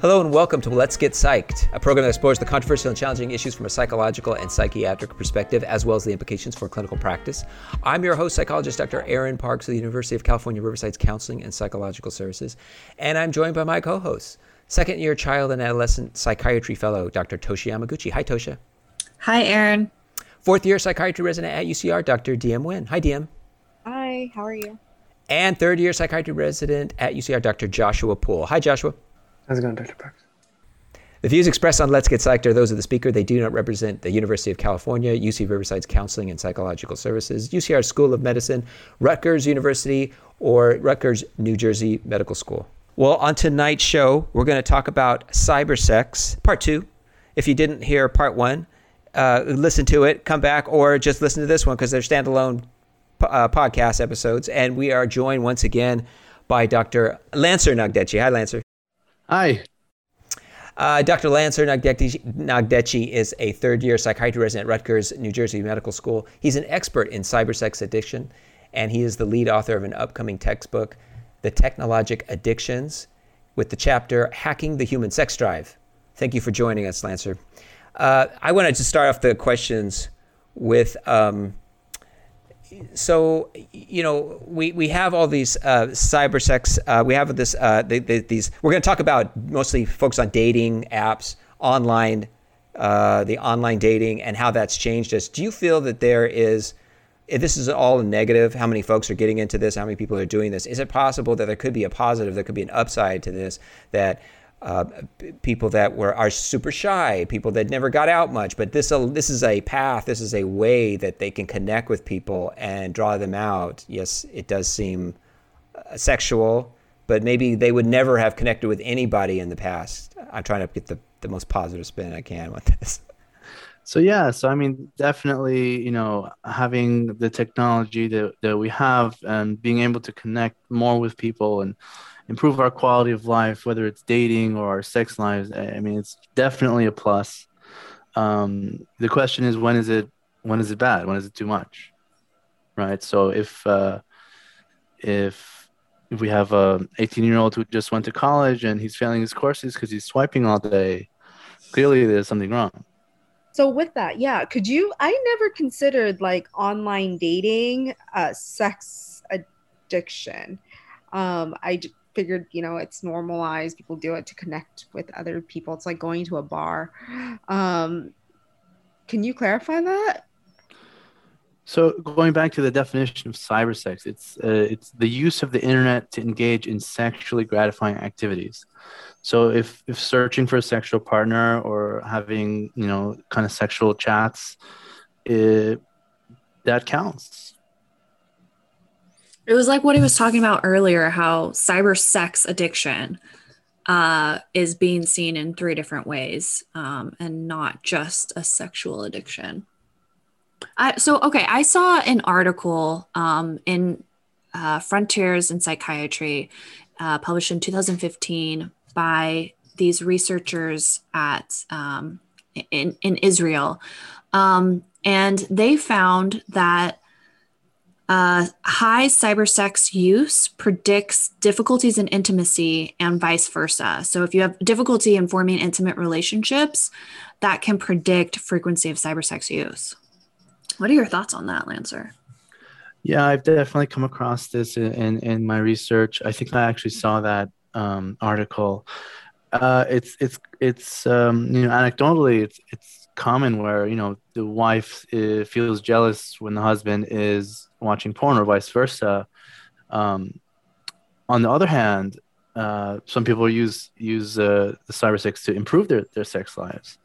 Hello and welcome to Let's Get Psyched, a program that explores the controversial and challenging issues from a psychological and psychiatric perspective, as well as the implications for clinical practice. I'm your host, psychologist Dr. Aaron Parks of the University of California, Riverside's Counseling and Psychological Services, and I'm joined by my co-host, second year child and adolescent psychiatry fellow, Dr. Toshi Yamaguchi. Hi, Toshi. Hi, Aaron. Fourth year psychiatry resident at UCR, Dr. DM Nguyen. Hi, DM. Hi, how are you? And third year psychiatry resident at UCR, Dr. Joshua Poole. Hi, Joshua. Dr. Parks? The views expressed on Let's Get Psyched are those of the speaker. They do not represent the University of California, UC Riverside's Counseling and Psychological Services, UCR School of Medicine, Rutgers University, or Rutgers, New Jersey Medical School. Well, on tonight's show, we're going to talk about cyber sex, part two. If you didn't hear part one, uh, listen to it, come back, or just listen to this one because they're standalone uh, podcast episodes. And we are joined once again by Dr. Lancer Nagdechi. Hi, Lancer. Hi. Uh, Dr. Lancer Nagdechi is a third year psychiatry resident at Rutgers, New Jersey Medical School. He's an expert in cybersex addiction, and he is the lead author of an upcoming textbook, The Technologic Addictions, with the chapter Hacking the Human Sex Drive. Thank you for joining us, Lancer. Uh, I wanted to start off the questions with. Um, so you know we, we have all these uh, cyber sex uh, we have this uh, these we're going to talk about mostly focus on dating apps online uh, the online dating and how that's changed us. Do you feel that there is this is all a negative how many folks are getting into this how many people are doing this is it possible that there could be a positive there could be an upside to this that uh, people that were are super shy, people that never got out much. But this uh, this is a path, this is a way that they can connect with people and draw them out. Yes, it does seem uh, sexual, but maybe they would never have connected with anybody in the past. I'm trying to get the, the most positive spin I can with this. So yeah, so I mean, definitely, you know, having the technology that, that we have and being able to connect more with people and improve our quality of life, whether it's dating or our sex lives. I mean, it's definitely a plus. Um, the question is, when is it when is it bad? When is it too much? Right. So if uh, if if we have a 18 year old who just went to college and he's failing his courses because he's swiping all day, clearly there's something wrong. So with that, yeah, could you? I never considered like online dating, uh, sex addiction. Um, I figured, you know, it's normalized. People do it to connect with other people. It's like going to a bar. Um, can you clarify that? So going back to the definition of cybersex, it's uh, it's the use of the internet to engage in sexually gratifying activities. So if if searching for a sexual partner or having you know kind of sexual chats, it, that counts. It was like what he was talking about earlier how cyber sex addiction uh, is being seen in three different ways um, and not just a sexual addiction. I, so, okay, I saw an article um, in uh, Frontiers in Psychiatry uh, published in 2015 by these researchers at um, in, in Israel. Um, and they found that uh, high cybersex use predicts difficulties in intimacy and vice versa. So, if you have difficulty in forming intimate relationships, that can predict frequency of cybersex use. What are your thoughts on that, Lancer? Yeah, I've definitely come across this in, in, in my research. I think I actually saw that um, article. Uh, it's it's it's um, you know anecdotally it's it's common where you know the wife uh, feels jealous when the husband is watching porn or vice versa. Um, on the other hand, uh, some people use use uh, the cyber sex to improve their, their sex lives.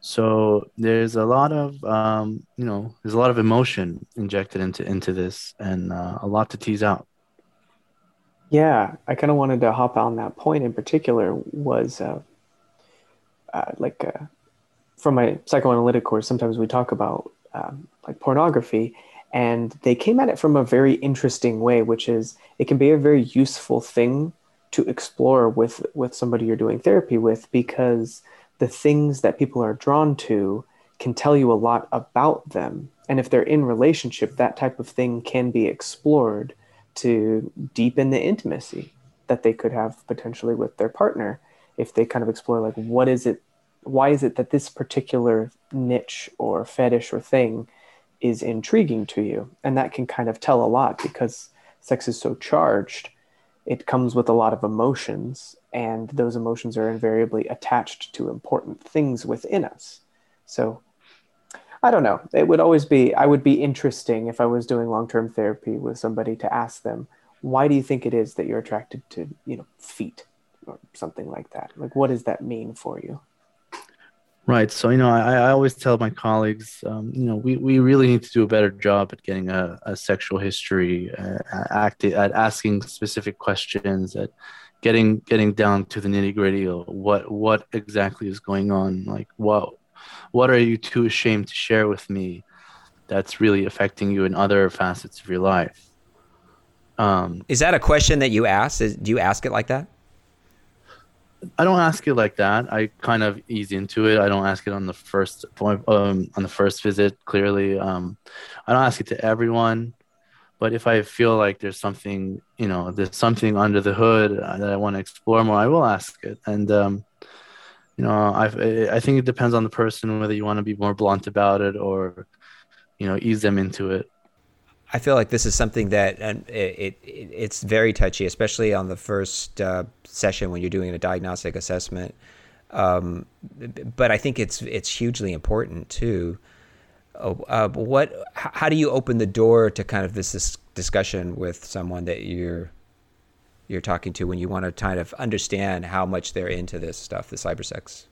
So there's a lot of um, you know there's a lot of emotion injected into into this and uh, a lot to tease out. Yeah, I kind of wanted to hop on that point in particular was uh, uh, like uh, from my psychoanalytic course, sometimes we talk about um, like pornography, and they came at it from a very interesting way, which is it can be a very useful thing to explore with with somebody you're doing therapy with because the things that people are drawn to can tell you a lot about them. And if they're in relationship that type of thing can be explored to deepen the intimacy that they could have potentially with their partner. If they kind of explore like what is it why is it that this particular niche or fetish or thing is intriguing to you and that can kind of tell a lot because sex is so charged it comes with a lot of emotions and those emotions are invariably attached to important things within us. So i don't know. It would always be i would be interesting if i was doing long-term therapy with somebody to ask them why do you think it is that you're attracted to you know feet? or something like that. Like what does that mean for you Right. So, you know, I, I always tell my colleagues, um, you know, we, we really need to do a better job at getting a, a sexual history, uh, act, at asking specific questions, at getting getting down to the nitty gritty of what what exactly is going on. Like, what what are you too ashamed to share with me that's really affecting you in other facets of your life? Um, is that a question that you ask? Is, do you ask it like that? I don't ask it like that. I kind of ease into it. I don't ask it on the first point, um, on the first visit. Clearly, um, I don't ask it to everyone. But if I feel like there's something, you know, there's something under the hood that I want to explore more, I will ask it. And um, you know, I I think it depends on the person whether you want to be more blunt about it or, you know, ease them into it. I feel like this is something that it, it it's very touchy, especially on the first uh, session when you're doing a diagnostic assessment. Um, but I think it's it's hugely important too. Oh, uh, what? How do you open the door to kind of this, this discussion with someone that you're you're talking to when you want to kind of understand how much they're into this stuff, the cybersex?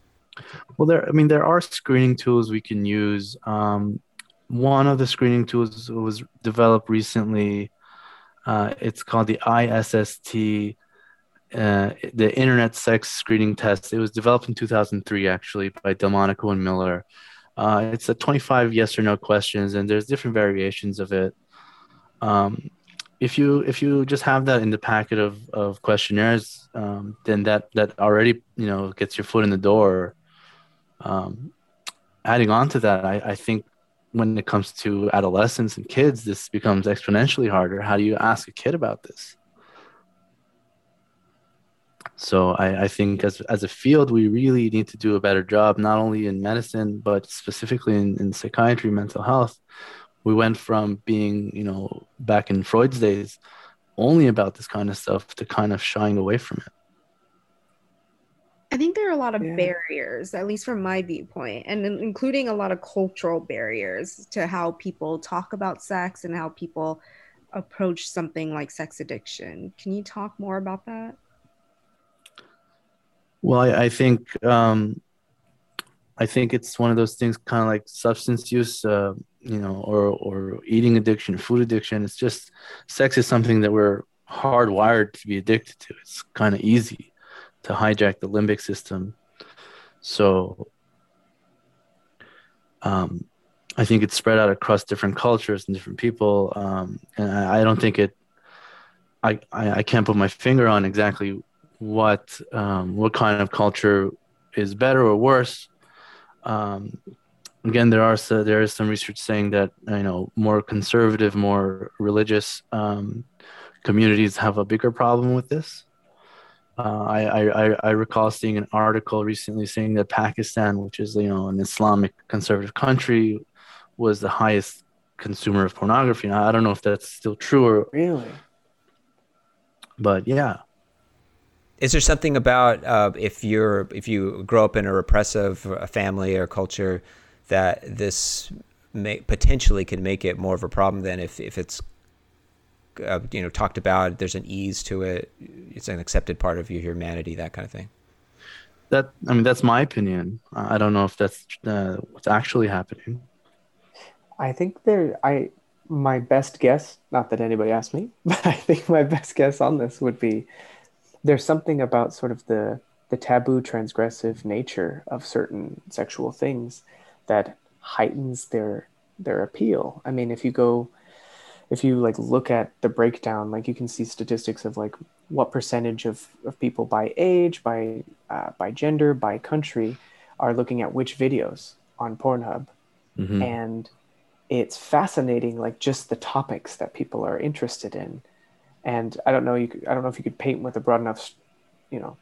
Well, there. I mean, there are screening tools we can use. Um, one of the screening tools was developed recently. Uh, it's called the ISST, uh, the Internet Sex Screening Test. It was developed in 2003, actually, by Delmonico and Miller. Uh, it's a 25 yes or no questions, and there's different variations of it. Um, if you if you just have that in the packet of, of questionnaires, um, then that that already you know gets your foot in the door. Um, adding on to that, I, I think when it comes to adolescents and kids, this becomes exponentially harder. How do you ask a kid about this? So I, I, think as, as a field, we really need to do a better job, not only in medicine, but specifically in, in psychiatry, mental health. We went from being, you know, back in Freud's days, only about this kind of stuff to kind of shying away from it. I think there are a lot of yeah. barriers, at least from my viewpoint, and including a lot of cultural barriers to how people talk about sex and how people approach something like sex addiction. Can you talk more about that? Well, I, I think um, I think it's one of those things, kind of like substance use, uh, you know, or or eating addiction, food addiction. It's just sex is something that we're hardwired to be addicted to. It's kind of easy to hijack the limbic system. So um, I think it's spread out across different cultures and different people. Um, and I, I, don't think it, I, I, I, can't put my finger on exactly what, um, what kind of culture is better or worse. Um, again, there are, so, there is some research saying that, you know, more conservative, more religious um, communities have a bigger problem with this. Uh, I, I, I recall seeing an article recently saying that Pakistan, which is you know an Islamic conservative country, was the highest consumer of pornography. Now I don't know if that's still true or really, but yeah. Is there something about uh, if you're if you grow up in a repressive family or culture that this may, potentially can make it more of a problem than if if it's uh, you know talked about. There's an ease to it. It's an accepted part of your humanity. That kind of thing. That I mean, that's my opinion. I don't know if that's uh, what's actually happening. I think there. I my best guess. Not that anybody asked me, but I think my best guess on this would be there's something about sort of the the taboo transgressive nature of certain sexual things that heightens their their appeal. I mean, if you go if you like look at the breakdown, like you can see statistics of like what percentage of, of people by age, by uh, by gender, by country are looking at which videos on Pornhub, mm-hmm. and it's fascinating, like just the topics that people are interested in. And I don't know, you could, I don't know if you could paint with a broad enough, you know,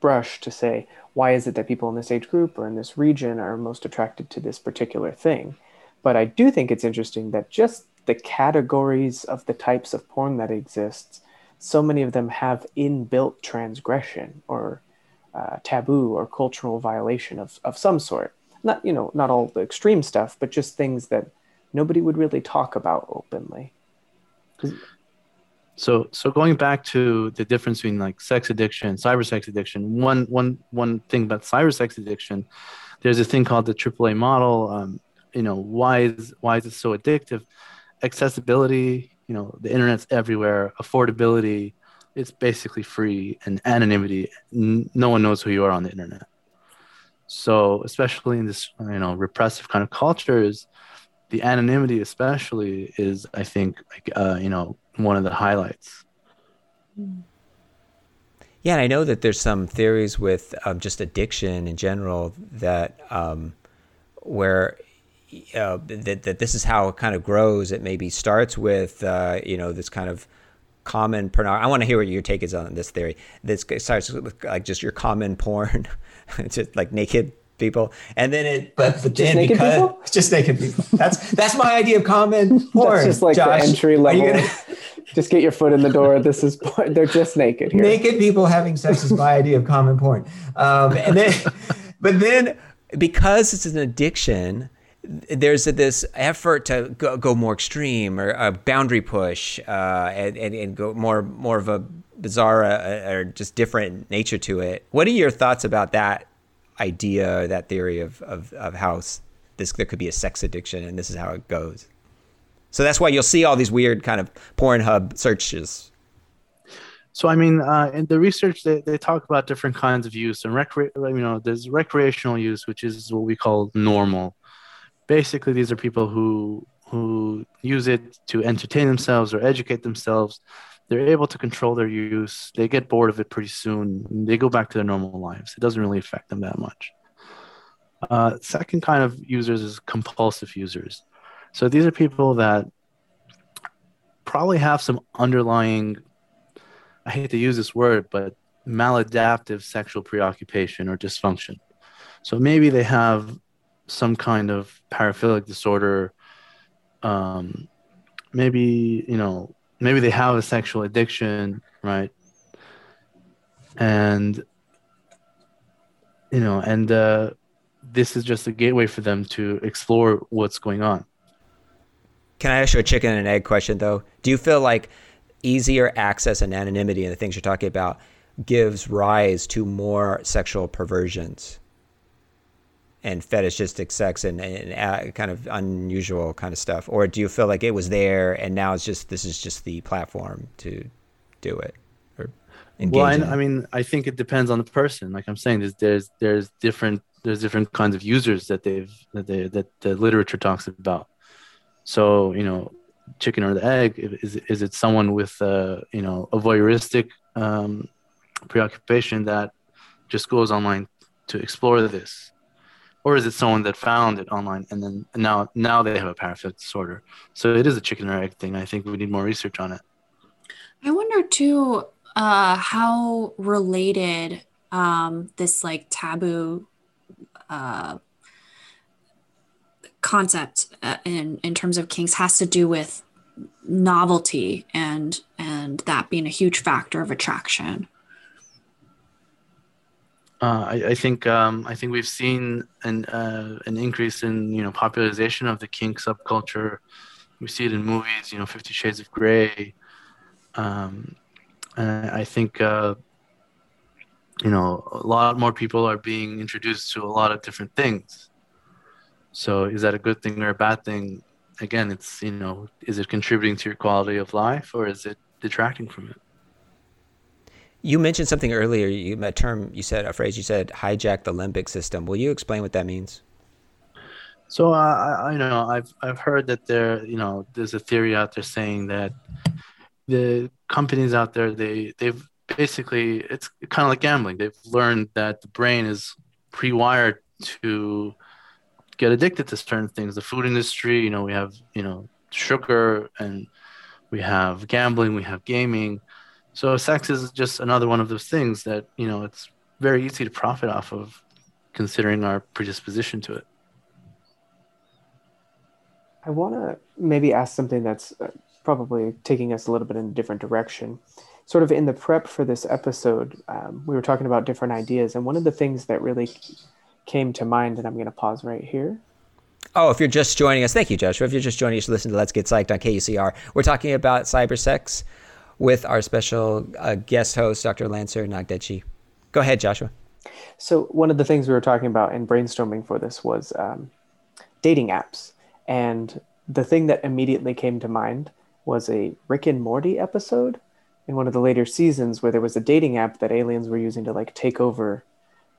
brush to say why is it that people in this age group or in this region are most attracted to this particular thing. But I do think it's interesting that just the categories of the types of porn that exists, so many of them have inbuilt transgression or uh, taboo or cultural violation of, of some sort. Not you know not all the extreme stuff, but just things that nobody would really talk about openly. So so going back to the difference between like sex addiction, cyber sex addiction. One one one thing about cyber sex addiction, there's a thing called the AAA model. Um, you know why is why is it so addictive? Accessibility. You know the internet's everywhere. Affordability. It's basically free and anonymity. N- no one knows who you are on the internet. So especially in this you know repressive kind of cultures, the anonymity especially is I think like uh, you know one of the highlights. Yeah, and I know that there's some theories with um, just addiction in general that um, where uh, that that this is how it kind of grows. It maybe starts with uh, you know this kind of common porn. I want to hear what your take is on this theory. This starts with like just your common porn, just like naked people, and then it. But, but Just naked because people? just naked people. That's that's my idea of common porn. That's just like Josh. the entry level. gonna- just get your foot in the door. This is porn. they're just naked here. naked people having sex is my idea of common porn. Um, and then, but then because it's an addiction, there's this effort to go, go more extreme or a boundary push uh, and, and, and go more more of a bizarre uh, or just different nature to it. What are your thoughts about that idea, that theory of, of, of how this there could be a sex addiction and this is how it goes? So that's why you'll see all these weird kind of Pornhub searches. So I mean, uh, in the research, they, they talk about different kinds of use and recre- You know, there's recreational use, which is what we call normal. Basically, these are people who who use it to entertain themselves or educate themselves. They're able to control their use. They get bored of it pretty soon. They go back to their normal lives. It doesn't really affect them that much. Uh, second kind of users is compulsive users. So these are people that probably have some underlying I hate to use this word, but maladaptive sexual preoccupation or dysfunction. So maybe they have some kind of paraphilic disorder. Um, maybe, you know, maybe they have a sexual addiction, right? And, you know, and uh, this is just a gateway for them to explore what's going on. Can I ask you a chicken and egg question though? Do you feel like easier access and anonymity and the things you're talking about gives rise to more sexual perversions and fetishistic sex and, and uh, kind of unusual kind of stuff? Or do you feel like it was there and now it's just this is just the platform to do it or engage well, I? I mean, I think it depends on the person. Like I'm saying, there's there's there's different there's different kinds of users that they've that they that the literature talks about. So you know, chicken or the egg? Is is it someone with uh, you know a voyeuristic um, preoccupation that just goes online to explore this, or is it someone that found it online and then now now they have a paraphilic disorder? So it is a chicken or egg thing. I think we need more research on it. I wonder too uh, how related um, this like taboo uh, concept uh, in in terms of kinks has to do with novelty and and that being a huge factor of attraction. Uh, I, I think um, I think we've seen an uh, an increase in you know popularization of the kink subculture. We see it in movies, you know, Fifty Shades of Grey. Um, I think uh, you know a lot more people are being introduced to a lot of different things. So is that a good thing or a bad thing? Again, it's you know, is it contributing to your quality of life or is it detracting from it? You mentioned something earlier. You a term. You said a phrase. You said hijack the limbic system. Will you explain what that means? So uh, I, I know I've I've heard that there you know there's a theory out there saying that the companies out there they they've basically it's kind of like gambling. They've learned that the brain is pre-wired to get addicted to certain things. The food industry, you know, we have you know sugar and we have gambling, we have gaming. So sex is just another one of those things that you know it's very easy to profit off of, considering our predisposition to it. I want to maybe ask something that's uh, probably taking us a little bit in a different direction. Sort of in the prep for this episode, um, we were talking about different ideas, and one of the things that really came to mind, and I'm going to pause right here. Oh, if you're just joining us, thank you, Joshua. If you're just joining us, listen to Let's Get Psyched on KUCR. We're talking about cyber sex with our special uh, guest host, Dr. Lancer Nagdechi. Go ahead, Joshua. So, one of the things we were talking about in brainstorming for this was um, dating apps. And the thing that immediately came to mind was a Rick and Morty episode in one of the later seasons where there was a dating app that aliens were using to like take over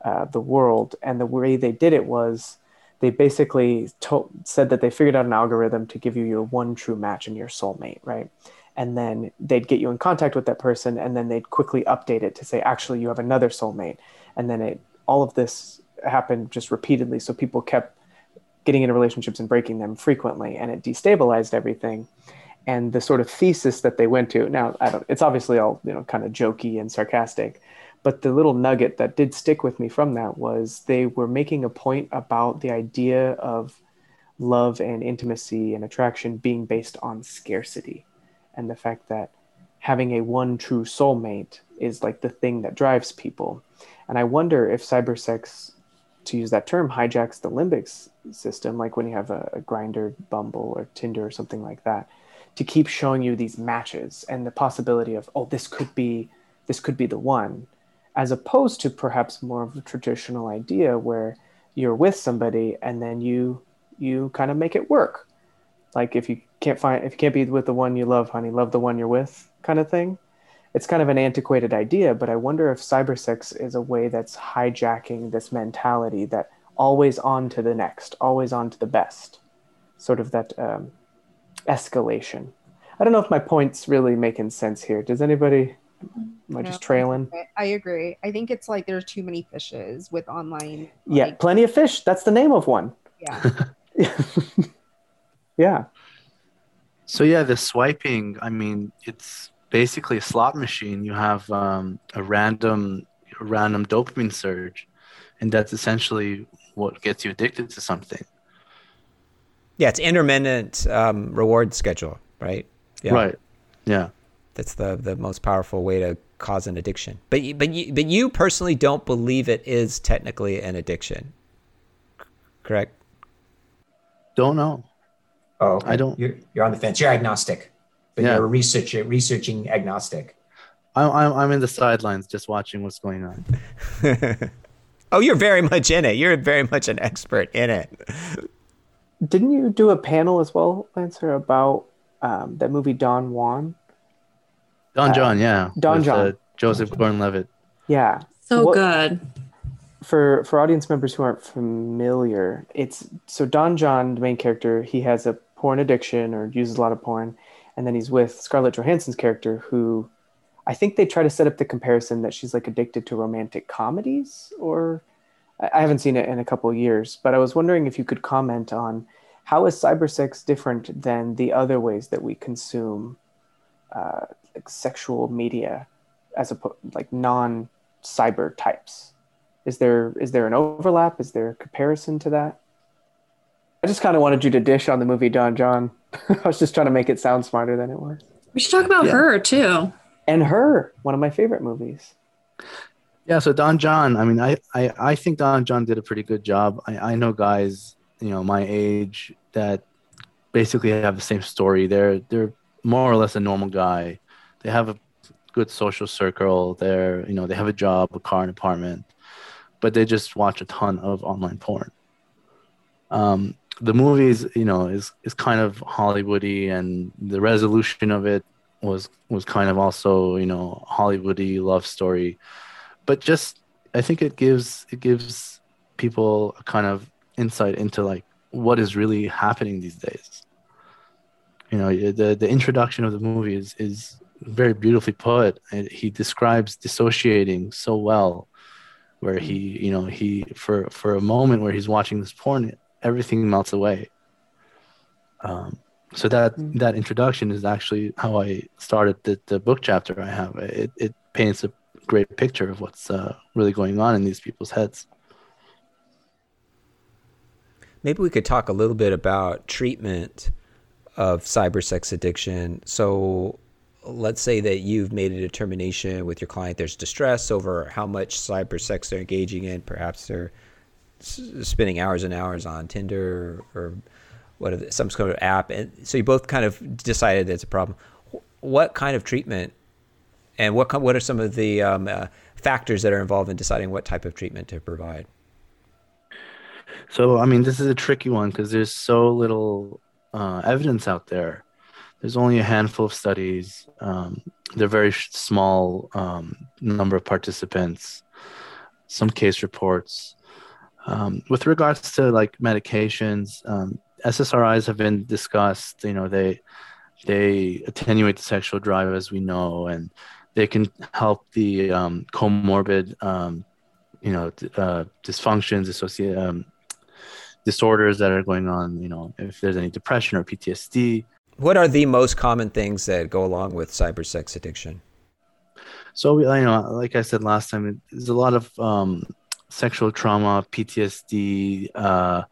uh, the world. And the way they did it was they basically told, said that they figured out an algorithm to give you your one true match and your soulmate, right? And then they'd get you in contact with that person, and then they'd quickly update it to say, actually, you have another soulmate. And then it, all of this happened just repeatedly. So people kept getting into relationships and breaking them frequently, and it destabilized everything. And the sort of thesis that they went to now, I don't, it's obviously all you know, kind of jokey and sarcastic, but the little nugget that did stick with me from that was they were making a point about the idea of love and intimacy and attraction being based on scarcity, and the fact that having a one true soulmate is like the thing that drives people. And I wonder if cybersex to use that term, hijacks the limbic system, like when you have a, a Grindr, Bumble, or Tinder, or something like that, to keep showing you these matches and the possibility of, oh, this could be, this could be the one, as opposed to perhaps more of a traditional idea where you're with somebody and then you you kind of make it work. Like if you can't find, if you can't be with the one you love, honey, love the one you're with, kind of thing it's kind of an antiquated idea, but I wonder if cybersex is a way that's hijacking this mentality that always on to the next, always on to the best, sort of that um, escalation. I don't know if my point's really making sense here. Does anybody? Am I no, just trailing? I agree. I think it's like there's too many fishes with online. Yeah, like, plenty of fish. That's the name of one. Yeah. yeah. So yeah, the swiping. I mean, it's basically a slot machine. You have um, a random a random dopamine surge, and that's essentially what gets you addicted to something. Yeah, it's intermittent um, reward schedule, right? Yeah. Right. Yeah. That's the the most powerful way to cause an addiction. But you, but you, but you personally don't believe it is technically an addiction, correct? Don't know. Oh, okay. I don't. You're, you're on the fence. You're agnostic but yeah. you're a research, researching agnostic. I'm, I'm, I'm in the sidelines just watching what's going on. oh, you're very much in it. You're very much an expert in it. Didn't you do a panel as well, Lancer, about um, that movie Don Juan? Don uh, John, yeah. Don with, John. Uh, Joseph Gordon-Levitt. Yeah. So what, good. For for audience members who aren't familiar, it's so Don John, the main character, he has a porn addiction or uses a lot of porn, and then he's with Scarlett Johansson's character, who I think they try to set up the comparison that she's like addicted to romantic comedies, or I haven't seen it in a couple years, but I was wondering if you could comment on how is cybersex different than the other ways that we consume uh, like sexual media as a like non cyber types. Is there is there an overlap? Is there a comparison to that? I just kind of wanted you to dish on the movie Don John. I was just trying to make it sound smarter than it was. We should talk about yeah. her too. And her, one of my favorite movies. Yeah, so Don John, I mean, I, I, I think Don John did a pretty good job. I, I know guys, you know, my age that basically have the same story. They're they're more or less a normal guy. They have a good social circle. They're you know they have a job, a car, an apartment, but they just watch a ton of online porn. Um, the movie is you know is is kind of Hollywoody, and the resolution of it was was kind of also you know Hollywoody love story, but just I think it gives it gives people a kind of insight into like what is really happening these days. You know, the the introduction of the movie is is very beautifully put. He describes dissociating so well, where he you know he for for a moment where he's watching this porn everything melts away. Um, so that mm. that introduction is actually how I started the, the book chapter I have. It, it paints a great picture of what's uh, really going on in these people's heads. Maybe we could talk a little bit about treatment of cyber sex addiction. So, let's say that you've made a determination with your client there's distress over how much cyber sex they're engaging in. Perhaps they're spending hours and hours on Tinder or, what some sort of app, and so you both kind of decided that's a problem. What kind of treatment, and what what are some of the um, uh, factors that are involved in deciding what type of treatment to provide? So, I mean, this is a tricky one because there's so little uh, evidence out there. There's only a handful of studies. Um, they're very small um, number of participants. Some case reports. Um, with regards to like medications, um, SSRIs have been discussed. You know, they they attenuate the sexual drive, as we know, and they can help the um, comorbid, um, you know, uh, dysfunctions, associated um, disorders that are going on. You know, if there's any depression or PTSD. What are the most common things that go along with cyber sex addiction? So, you know, like I said last time, there's a lot of um, sexual trauma, PTSD, uh,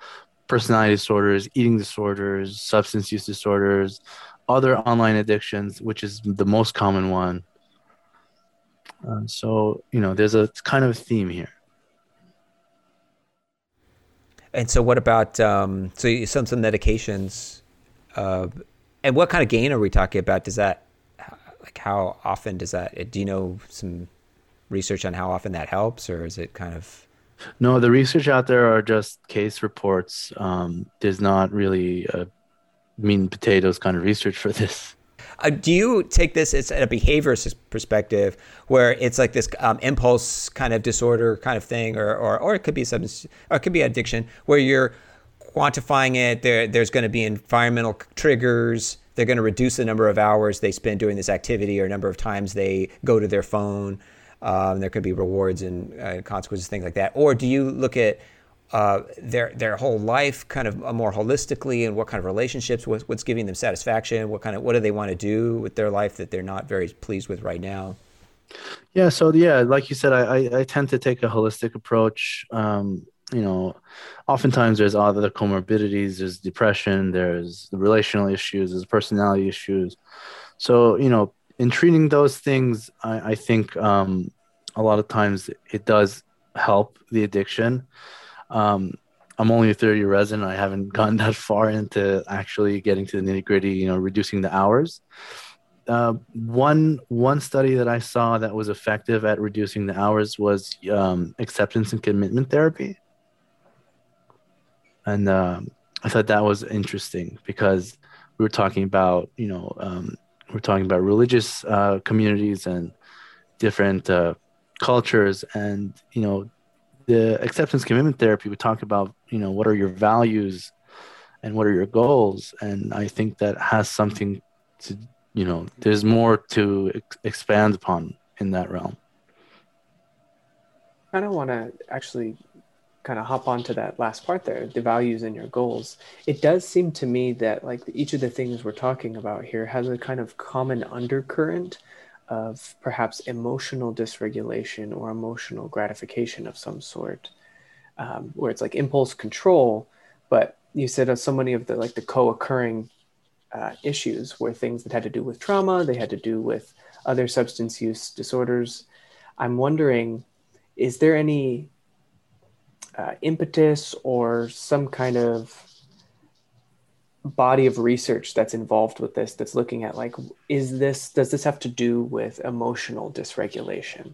personality disorders, eating disorders, substance use disorders, other online addictions, which is the most common one. Uh, so, you know, there's a kind of theme here. And so, what about um, so some some medications? Uh, and what kind of gain are we talking about? Does that like how often does that? Do you know some research on how often that helps, or is it kind of no, the research out there are just case reports. Um, there's not really a mean potatoes kind of research for this. Uh, do you take this as a behaviorist perspective, where it's like this um, impulse kind of disorder kind of thing, or, or, or it could be substance, or it could be addiction, where you're quantifying it. There, there's going to be environmental triggers. They're going to reduce the number of hours they spend doing this activity, or number of times they go to their phone. Um, there could be rewards and uh, consequences, things like that. Or do you look at uh, their their whole life kind of more holistically and what kind of relationships, what, what's giving them satisfaction, what kind of what do they want to do with their life that they're not very pleased with right now? Yeah, so yeah, like you said, I I, I tend to take a holistic approach. Um, you know, oftentimes there's other comorbidities, there's depression, there's relational issues, there's personality issues. So you know, in treating those things, I, I think um, a lot of times it does help the addiction. Um, I'm only a third year resident. I haven't gone that far into actually getting to the nitty gritty, you know, reducing the hours. Uh, one one study that I saw that was effective at reducing the hours was um, acceptance and commitment therapy, and uh, I thought that was interesting because we were talking about you know um, we're talking about religious uh, communities and different uh, cultures and you know the acceptance commitment therapy we talk about you know what are your values and what are your goals? And i think that has something to you know there's more to ex- expand upon in that realm. I don't want to actually kind of hop onto that last part there the values and your goals. It does seem to me that like each of the things we're talking about here has a kind of common undercurrent of perhaps emotional dysregulation or emotional gratification of some sort um, where it's like impulse control but you said so many of the like the co-occurring uh, issues were things that had to do with trauma they had to do with other substance use disorders. I'm wondering is there any uh, impetus or some kind of body of research that's involved with this that's looking at like is this does this have to do with emotional dysregulation?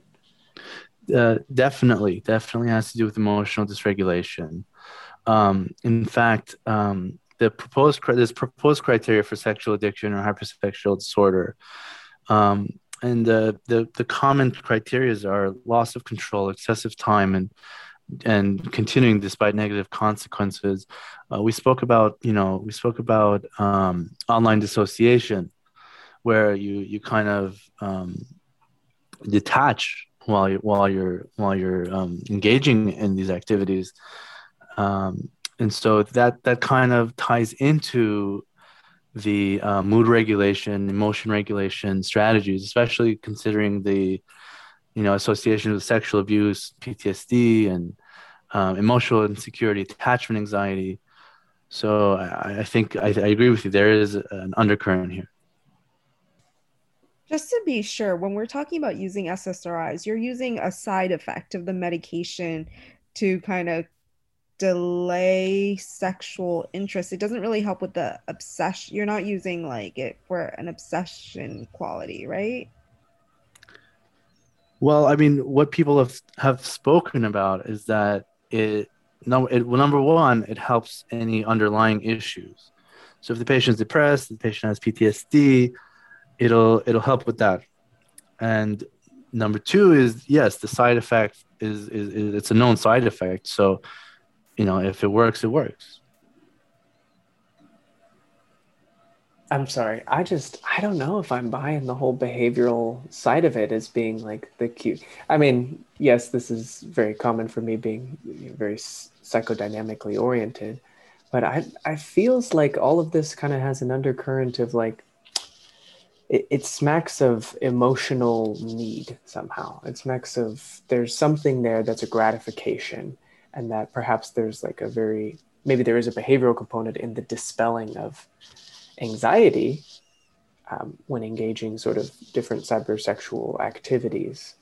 Uh, definitely. Definitely has to do with emotional dysregulation. Um, in fact um, the proposed this proposed criteria for sexual addiction or hypersexual disorder um, and the, the the common criteria are loss of control excessive time and and continuing despite negative consequences. Uh, we spoke about, you know, we spoke about um, online dissociation, where you you kind of um, detach while you while you're while you're um, engaging in these activities, um, and so that that kind of ties into the uh, mood regulation, emotion regulation strategies, especially considering the you know, association with sexual abuse, PTSD, and um, emotional insecurity, attachment anxiety. So I, I think I, I agree with you. There is an undercurrent here. Just to be sure, when we're talking about using SSRIs, you're using a side effect of the medication to kind of delay sexual interest. It doesn't really help with the obsession. You're not using like it for an obsession quality, right? Well, I mean, what people have have spoken about is that it no, it, number one, it helps any underlying issues. So if the patient's depressed, the patient has PTSD, it'll it'll help with that. And number two is yes, the side effect is, is, is it's a known side effect. So, you know, if it works, it works. I'm sorry. I just I don't know if I'm buying the whole behavioral side of it as being like the cute. I mean, yes, this is very common for me being very psychodynamically oriented, but I I feels like all of this kind of has an undercurrent of like it, it smacks of emotional need somehow. It smacks of there's something there that's a gratification, and that perhaps there's like a very maybe there is a behavioral component in the dispelling of anxiety um, when engaging sort of different cybersexual activities.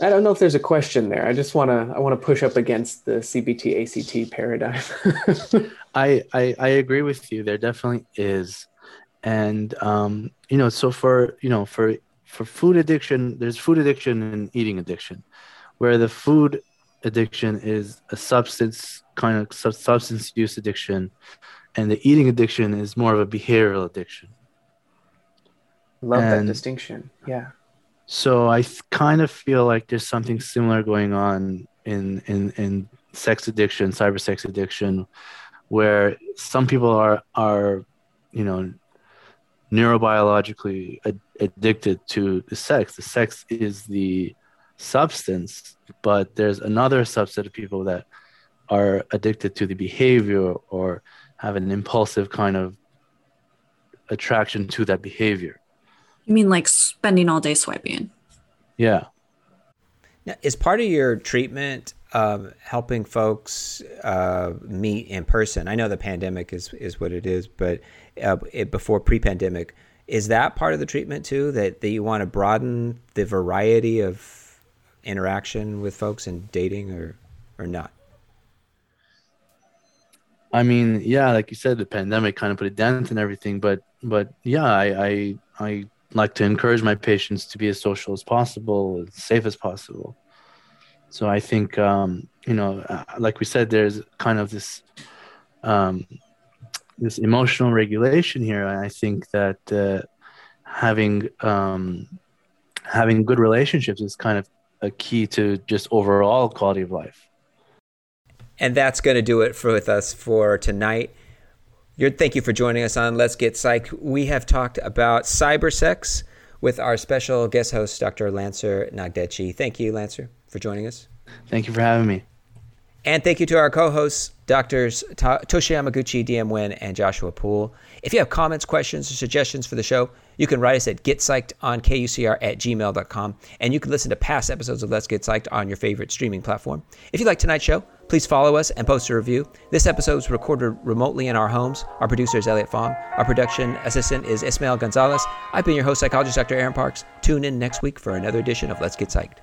I don't know if there's a question there. I just want to I want to push up against the CBT ACT paradigm. I, I I agree with you. There definitely is, and um, you know, so for you know for for food addiction, there's food addiction and eating addiction, where the food addiction is a substance kind of substance use addiction and the eating addiction is more of a behavioral addiction. Love and that distinction. Yeah. So I th- kind of feel like there's something similar going on in in in sex addiction, cyber sex addiction, where some people are are you know neurobiologically ad- addicted to the sex. The sex is the substance, but there's another subset of people that are addicted to the behavior or have an impulsive kind of attraction to that behavior. You mean like spending all day swiping? Yeah. Now, is part of your treatment um, helping folks uh, meet in person? I know the pandemic is is what it is, but uh, it, before pre-pandemic, is that part of the treatment too? That that you want to broaden the variety of interaction with folks and dating, or or not? I mean, yeah, like you said, the pandemic kind of put a dent in everything, but but yeah, I I, I like to encourage my patients to be as social as possible, as safe as possible. So I think um, you know, uh, like we said, there's kind of this um, this emotional regulation here, I think that uh, having um, having good relationships is kind of a key to just overall quality of life. And that's going to do it for with us for tonight. Thank you for joining us on Let's Get Psych. We have talked about cyber sex with our special guest host, Dr. Lancer Nagdechi. Thank you, Lancer, for joining us. Thank you for having me. And thank you to our co hosts, Doctors Ta- Toshi Yamaguchi, DM Nguyen, and Joshua Poole. If you have comments, questions, or suggestions for the show, you can write us at getpsyched on kucr at gmail.com. And you can listen to past episodes of Let's Get Psyched on your favorite streaming platform. If you like tonight's show, please follow us and post a review. This episode was recorded remotely in our homes. Our producer is Elliot Fong. Our production assistant is Ismail Gonzalez. I've been your host, psychologist Dr. Aaron Parks. Tune in next week for another edition of Let's Get Psyched.